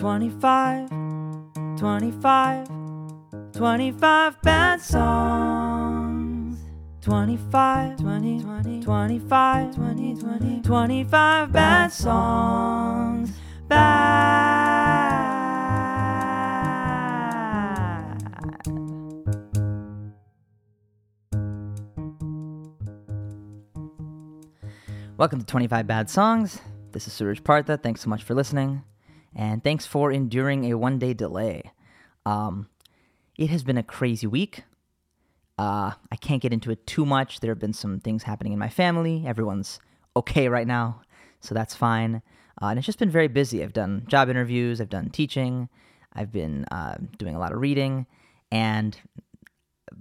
25, 25, 25 bad songs. 25, 20, 20, 25, 20, 20, 25 bad songs. Bad. Welcome to 25 Bad Songs. This is Suraj Partha. Thanks so much for listening. And thanks for enduring a one day delay. Um, it has been a crazy week. Uh, I can't get into it too much. There have been some things happening in my family. Everyone's okay right now, so that's fine. Uh, and it's just been very busy. I've done job interviews, I've done teaching, I've been uh, doing a lot of reading, and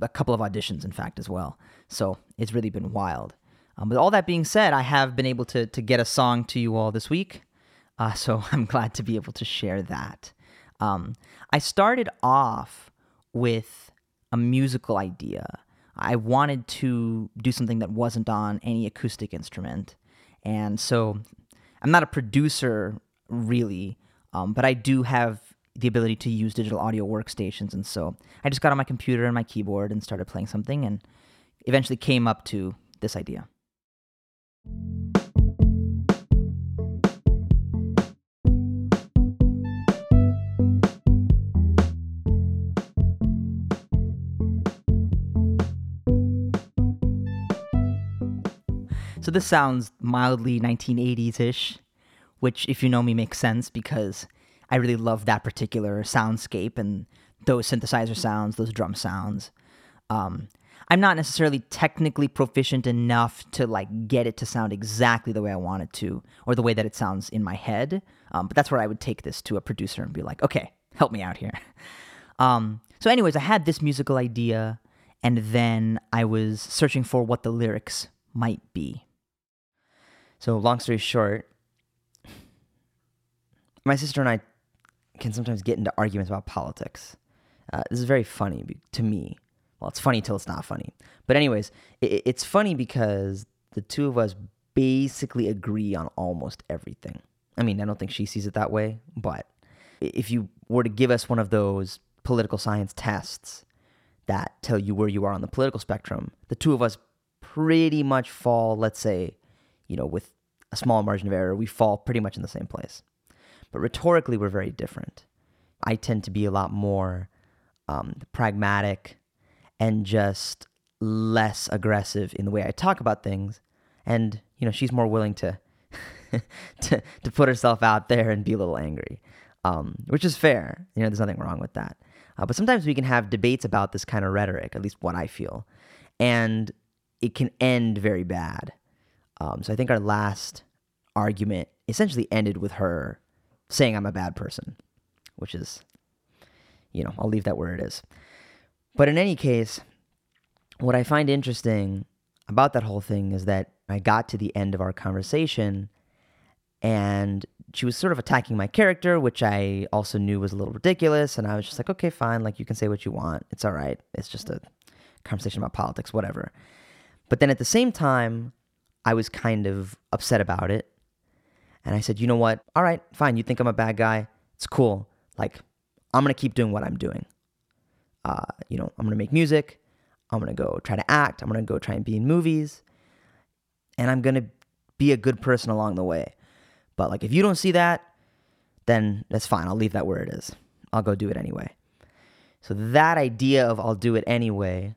a couple of auditions, in fact, as well. So it's really been wild. Um, with all that being said, I have been able to to get a song to you all this week, uh, so I'm glad to be able to share that. Um, I started off with a musical idea. I wanted to do something that wasn't on any acoustic instrument, and so I'm not a producer really, um, but I do have the ability to use digital audio workstations, and so I just got on my computer and my keyboard and started playing something, and eventually came up to this idea. So this sounds mildly 1980s ish, which, if you know me, makes sense because I really love that particular soundscape and those synthesizer sounds, those drum sounds. Um, I'm not necessarily technically proficient enough to like get it to sound exactly the way I want it to, or the way that it sounds in my head. Um, but that's where I would take this to a producer and be like, okay, help me out here. Um, so, anyways, I had this musical idea, and then I was searching for what the lyrics might be. So, long story short, my sister and I can sometimes get into arguments about politics. Uh, this is very funny to me. Well, it's funny till it's not funny. But, anyways, it- it's funny because the two of us basically agree on almost everything. I mean, I don't think she sees it that way, but if you were to give us one of those political science tests that tell you where you are on the political spectrum, the two of us pretty much fall, let's say, you know, with a small margin of error, we fall pretty much in the same place. But rhetorically, we're very different. I tend to be a lot more um, pragmatic and just less aggressive in the way I talk about things. And, you know, she's more willing to, to, to put herself out there and be a little angry, um, which is fair. You know, there's nothing wrong with that. Uh, but sometimes we can have debates about this kind of rhetoric, at least what I feel. And it can end very bad. Um, so I think our last argument essentially ended with her saying I'm a bad person, which is, you know, I'll leave that where it is. But in any case, what I find interesting about that whole thing is that I got to the end of our conversation and she was sort of attacking my character, which I also knew was a little ridiculous. And I was just like, okay, fine. Like, you can say what you want. It's all right. It's just a conversation about politics, whatever. But then at the same time, I was kind of upset about it. And I said, you know what? All right, fine. You think I'm a bad guy. It's cool. Like, I'm going to keep doing what I'm doing. Uh, you know, I'm going to make music. I'm going to go try to act. I'm going to go try and be in movies. And I'm going to be a good person along the way. But like, if you don't see that, then that's fine. I'll leave that where it is. I'll go do it anyway. So that idea of I'll do it anyway,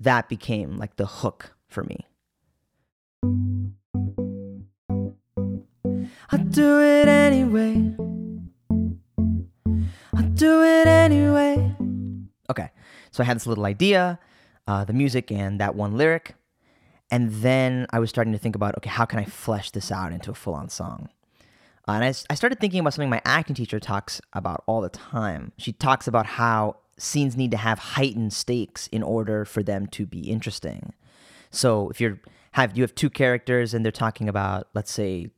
that became like the hook for me. I'll do it anyway. I'll do it anyway. Okay, so I had this little idea, uh, the music and that one lyric. And then I was starting to think about, okay, how can I flesh this out into a full on song? Uh, and I, I started thinking about something my acting teacher talks about all the time. She talks about how scenes need to have heightened stakes in order for them to be interesting. So if you're have you have two characters and they're talking about let's say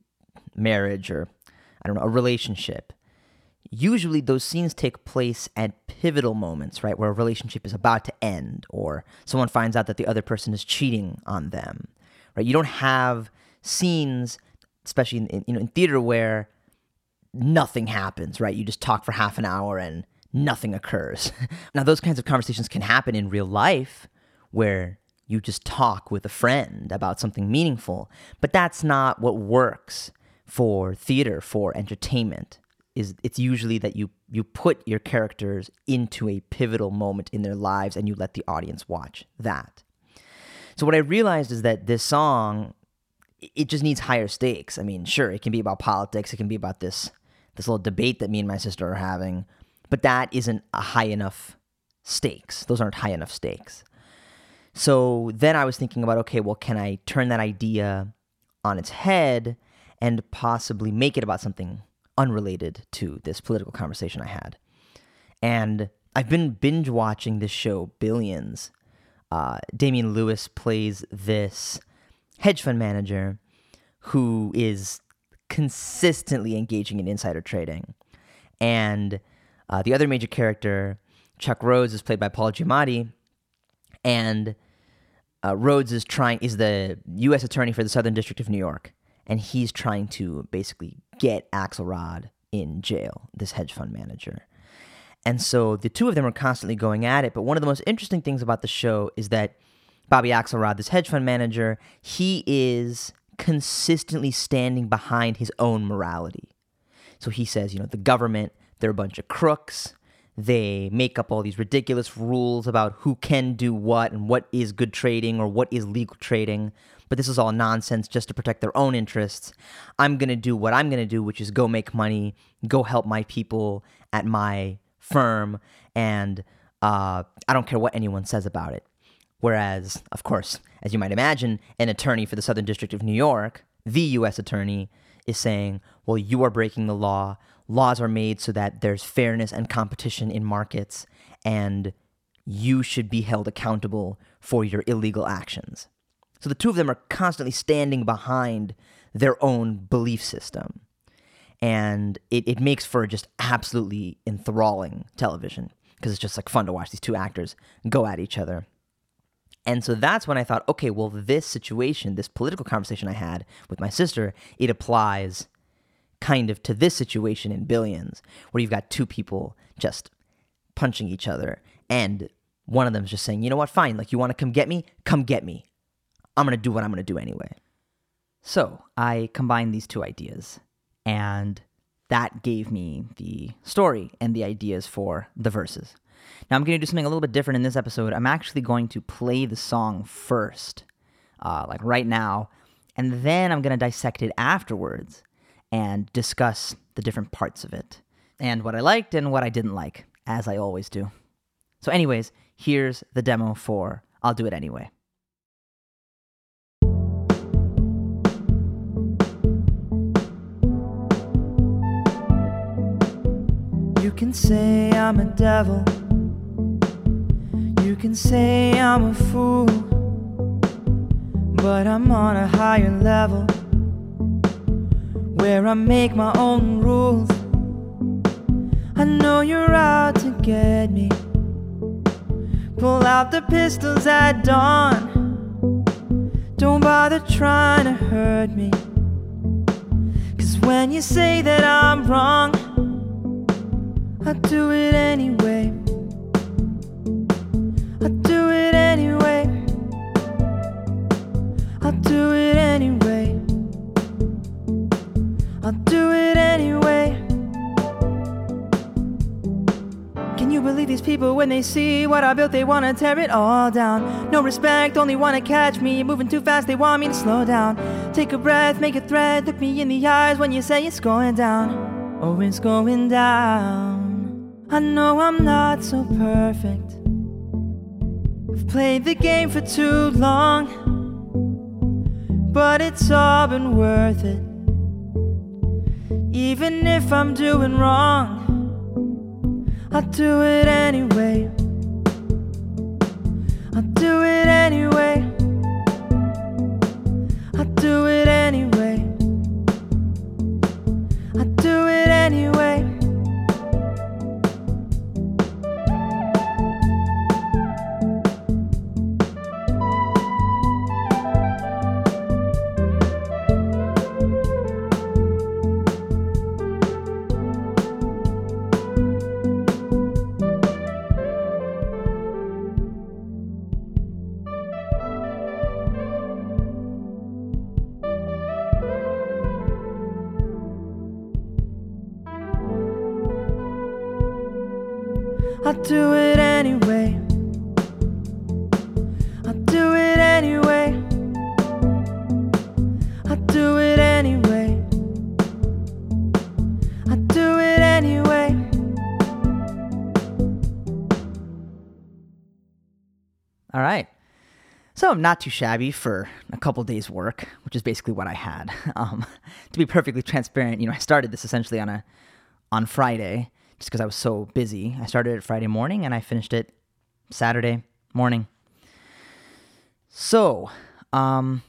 marriage or I don't know a relationship. Usually those scenes take place at pivotal moments, right, where a relationship is about to end or someone finds out that the other person is cheating on them. Right? You don't have scenes especially in, in you know in theater where nothing happens, right? You just talk for half an hour and nothing occurs. now, those kinds of conversations can happen in real life where you just talk with a friend about something meaningful, but that's not what works for theater, for entertainment. Is it's usually that you you put your characters into a pivotal moment in their lives and you let the audience watch that. So what I realized is that this song it just needs higher stakes. I mean, sure, it can be about politics, it can be about this this little debate that me and my sister are having, but that isn't a high enough stakes. Those aren't high enough stakes. So then I was thinking about okay, well, can I turn that idea on its head and possibly make it about something unrelated to this political conversation I had? And I've been binge watching this show, Billions. Uh, Damian Lewis plays this hedge fund manager who is consistently engaging in insider trading. And uh, the other major character, Chuck Rhoades, is played by Paul Giamatti, and uh, Rhoades is trying is the U.S. attorney for the Southern District of New York, and he's trying to basically get Axelrod in jail, this hedge fund manager. And so the two of them are constantly going at it. But one of the most interesting things about the show is that Bobby Axelrod, this hedge fund manager, he is consistently standing behind his own morality. So he says, you know, the government, they're a bunch of crooks. They make up all these ridiculous rules about who can do what and what is good trading or what is legal trading. But this is all nonsense just to protect their own interests. I'm going to do what I'm going to do, which is go make money, go help my people at my firm, and uh, I don't care what anyone says about it. Whereas, of course, as you might imagine, an attorney for the Southern District of New York, the U.S. attorney, is saying, well, you are breaking the law laws are made so that there's fairness and competition in markets, and you should be held accountable for your illegal actions. So the two of them are constantly standing behind their own belief system. And it, it makes for just absolutely enthralling television because it's just like fun to watch these two actors go at each other. And so that's when I thought, okay, well, this situation, this political conversation I had with my sister, it applies kind of to this situation in Billions, where you've got two people just punching each other, and one of them's just saying, you know what, fine, like you want to come get me? Come get me. I'm going to do what I'm going to do anyway. So I combined these two ideas, and that gave me the story and the ideas for the verses. Now I'm going to do something a little bit different in this episode. I'm actually going to play the song first, uh, like right now, and then I'm going to dissect it afterwards and discuss the different parts of it and what I liked and what I didn't like, as I always do. So, anyways, here's the demo for I'll Do It Anyway. You can say I'm a devil. You can say I'm a fool. But I'm on a higher level where I make my own rules. I know you're out to get me. Pull out the pistols at dawn. Don't bother trying to hurt me. Cause when you say that I'm wrong, I do it anyway. You believe these people when they see what I built? They wanna tear it all down. No respect, only wanna catch me. Moving too fast, they want me to slow down. Take a breath, make a threat. look me in the eyes when you say it's going down. Oh, it's going down. I know I'm not so perfect. I've played the game for too long, but it's all been worth it. Even if I'm doing wrong, I'll do it anyway. I'll do it anyway. I'll do it I'll do it anyway. I'll do it anyway. I'll do it anyway. I'll do it anyway. All right. So I'm not too shabby for a couple days' work, which is basically what I had. Um, to be perfectly transparent, you know, I started this essentially on a on Friday just because I was so busy. I started it Friday morning and I finished it Saturday morning. So, um,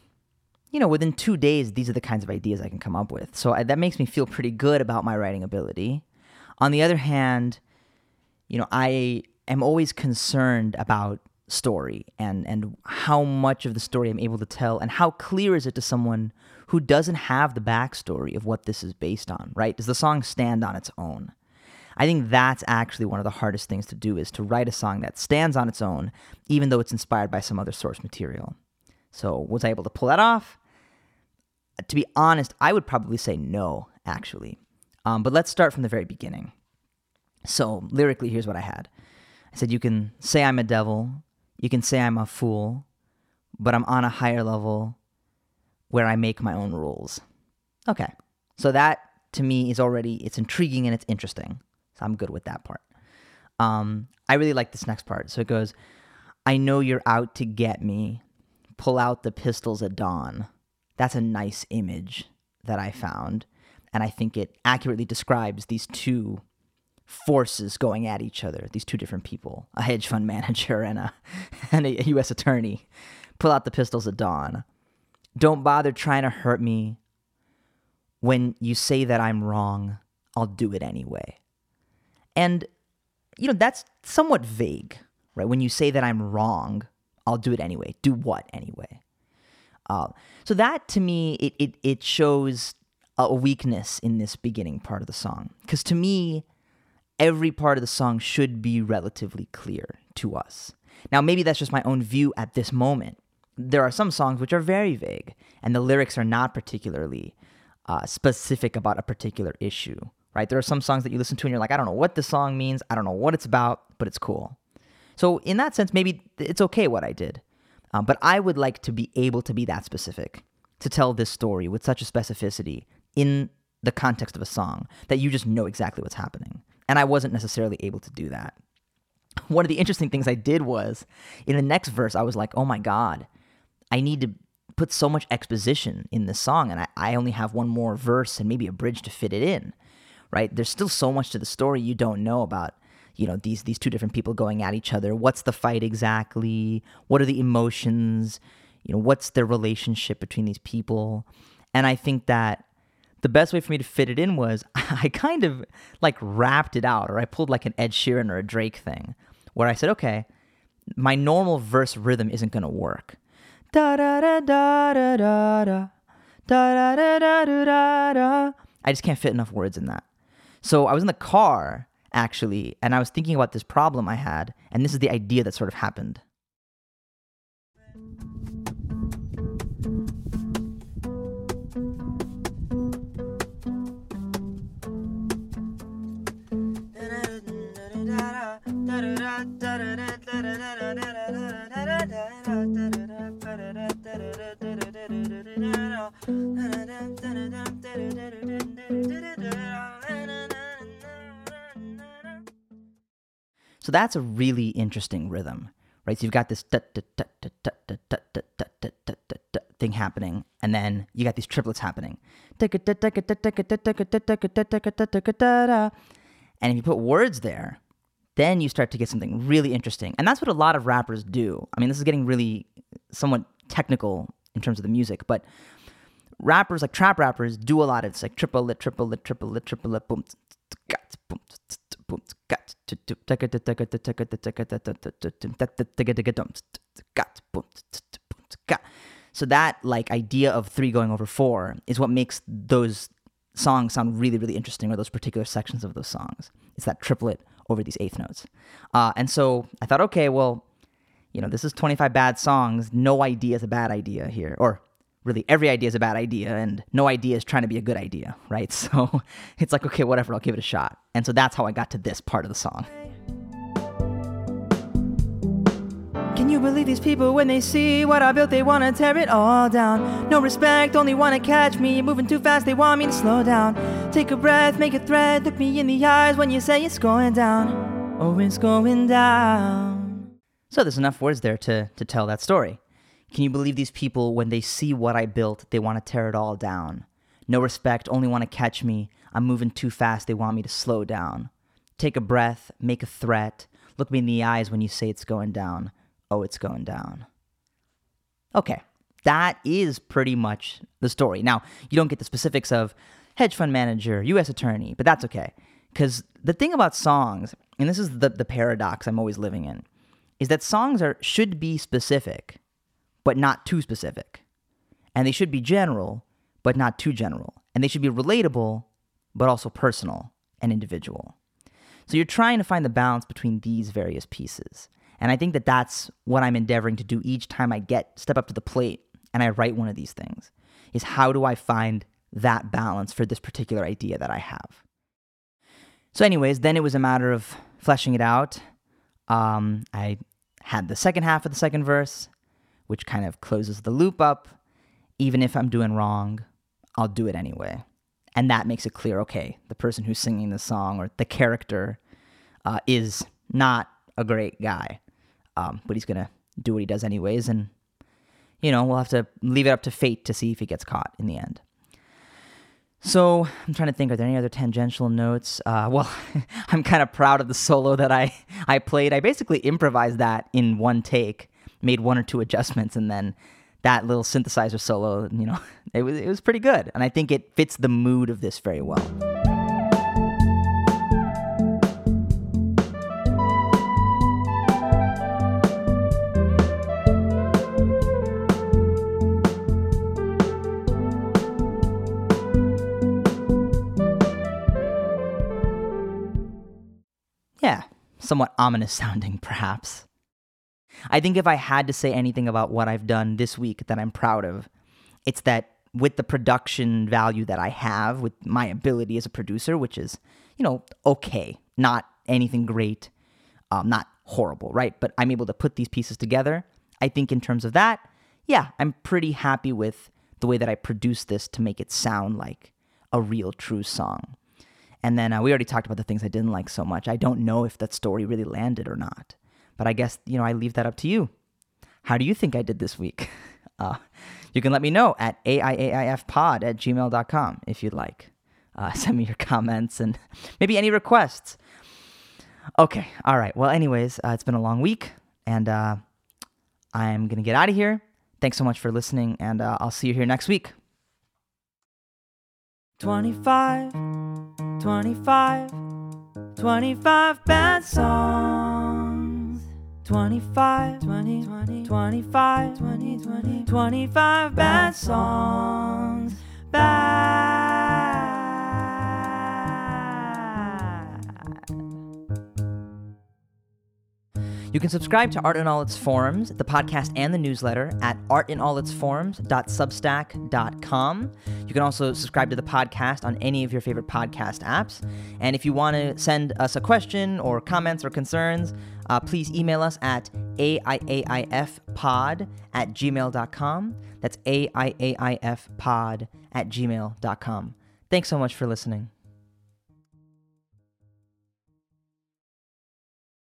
you know, within two days, these are the kinds of ideas I can come up with. So I, that makes me feel pretty good about my writing ability. On the other hand, you know, I am always concerned about story and and how much of the story I'm able to tell and how clear is it to someone who doesn't have the backstory of what this is based on, right? Does the song stand on its own? I think that's actually one of the hardest things to do is to write a song that stands on its own, even though it's inspired by some other source material. So, was I able to pull that off? To be honest, I would probably say no, actually. Um, but let's start from the very beginning. So, lyrically, here's what I had I said, You can say I'm a devil, you can say I'm a fool, but I'm on a higher level where I make my own rules. Okay. So that to me is already it's intriguing and it's interesting. I'm good with that part. Um, I really like this next part. So it goes, I know you're out to get me. Pull out the pistols at dawn. That's a nice image that I found. And I think it accurately describes these two forces going at each other, these two different people, a hedge fund manager and a, and a US attorney. Pull out the pistols at dawn. Don't bother trying to hurt me. When you say that I'm wrong, I'll do it anyway. And, you know, that's somewhat vague, right? When you say that I'm wrong, I'll do it anyway. Do what anyway? Uh, so that to me, it, it, it shows a weakness in this beginning part of the song. Because to me, every part of the song should be relatively clear to us. Now, maybe that's just my own view at this moment. There are some songs which are very vague, and the lyrics are not particularly uh, specific about a particular issue, right? There are some songs that you listen to and you're like, I don't know what the song means, I don't know what it's about, but it's cool. So, in that sense, maybe it's okay what I did. Um, but I would like to be able to be that specific, to tell this story with such a specificity in the context of a song that you just know exactly what's happening. And I wasn't necessarily able to do that. One of the interesting things I did was in the next verse, I was like, oh my God, I need to put so much exposition in this song, and I, I only have one more verse and maybe a bridge to fit it in, right? There's still so much to the story you don't know about you know these these two different people going at each other what's the fight exactly what are the emotions you know what's the relationship between these people and i think that the best way for me to fit it in was I kind of like rapped it out, or I pulled like an Ed Sheeran or a Drake thing, where I said, okay, my normal verse rhythm isn't going to work. Da da da da da da da da da da da da. I just can't fit enough words in that. So I was in the car actually, and I was thinking about this problem I had, and this is the idea that sort of happened. So that's a really interesting rhythm, right? So you've got this thing happening, and then you got these triplets happening. And if you put words there, then you start to get something really interesting. And that's what a lot of rappers do. I mean, this is getting really somewhat technical in terms of the music, but rappers like trap rappers do a lot of it's like triple lit, triple lit, triple lit, triple lit, boom, boom, boom, so that like idea of three going over four is what makes those songs sound really, really interesting, or those particular sections of those songs. It's that triplet over these eighth notes. Uh, and so I thought, okay, well, you know, this is 25 bad songs. No idea is a bad idea here. Or really, every idea is a bad idea, and no idea is trying to be a good idea, right? So it's like, okay, whatever, I'll give it a shot. And so that's how I got to this part of the song. Can you believe these people when they see what I built? They wanna tear it all down. No respect, only wanna catch me. Moving too fast, they want me to slow down. Take a breath, make a thread, look me in the eyes when you say it's going down. Oh, it's going down. So there's enough words there to, to tell that story. Can you believe these people when they see what I built, they wanna tear it all down? No respect, only wanna catch me. I'm moving too fast, they want me to slow down. Take a breath, make a threat, look me in the eyes when you say it's going down oh, it's going down. Okay, that is pretty much the story. Now, you don't get the specifics of hedge fund manager, US attorney, but that's okay. Because the thing about songs, and this is the, the paradox I'm always living in, is that songs are should be specific, but not too specific. And they should be general, but not too general. And they should be relatable, but also personal and individual. So you're trying to find the balance between these various pieces. And I think that that's what I'm endeavoring to do each time I get step up to the plate and I write one of these things is how do I find that balance for this particular idea that I have. So, anyways, then it was a matter of fleshing it out. Um, I had the second half of the second verse, which kind of closes the loop up. Even if I'm doing wrong, I'll do it anyway. And that makes it clear okay, the person who's singing the song or the character uh, is not a great guy. Um, but he's gonna do what he does anyways, and you know we'll have to leave it up to fate to see if he gets caught in the end. So I'm trying to think. Are there any other tangential notes? Uh, well, I'm kind of proud of the solo that I I played. I basically improvised that in one take, made one or two adjustments, and then that little synthesizer solo. You know, it was it was pretty good, and I think it fits the mood of this very well. Yeah, somewhat ominous sounding, perhaps. I think if I had to say anything about what I've done this week that I'm proud of, it's that with the production value that I have, with my ability as a producer, which is, you know, okay, not anything great, um, not horrible, right? But I'm able to put these pieces together. I think in terms of that, yeah, I'm pretty happy with the way that I produced this to make it sound like a real, true song. And then uh, we already talked about the things I didn't like so much. I don't know if that story really landed or not. But I guess, you know, I leave that up to you. How do you think I did this week? Uh, you can let me know at aiaifpod at gmail.com if you'd like. Uh, send me your comments and maybe any requests. Okay, all right. Well, anyways, uh, it's been a long week, and uh, I'm going to get out of here. Thanks so much for listening, and uh, I'll see you here next week. 25 25, 25 bad songs. 25, 20, 20, 25, 20, 20, 25 bad songs. Bad. You can subscribe to Art in All Its Forms, the podcast and the newsletter at artinallitsforms.substack.com. You can also subscribe to the podcast on any of your favorite podcast apps. And if you want to send us a question or comments or concerns, uh, please email us at aiaifpod at gmail.com. That's aiaifpod at gmail.com. Thanks so much for listening.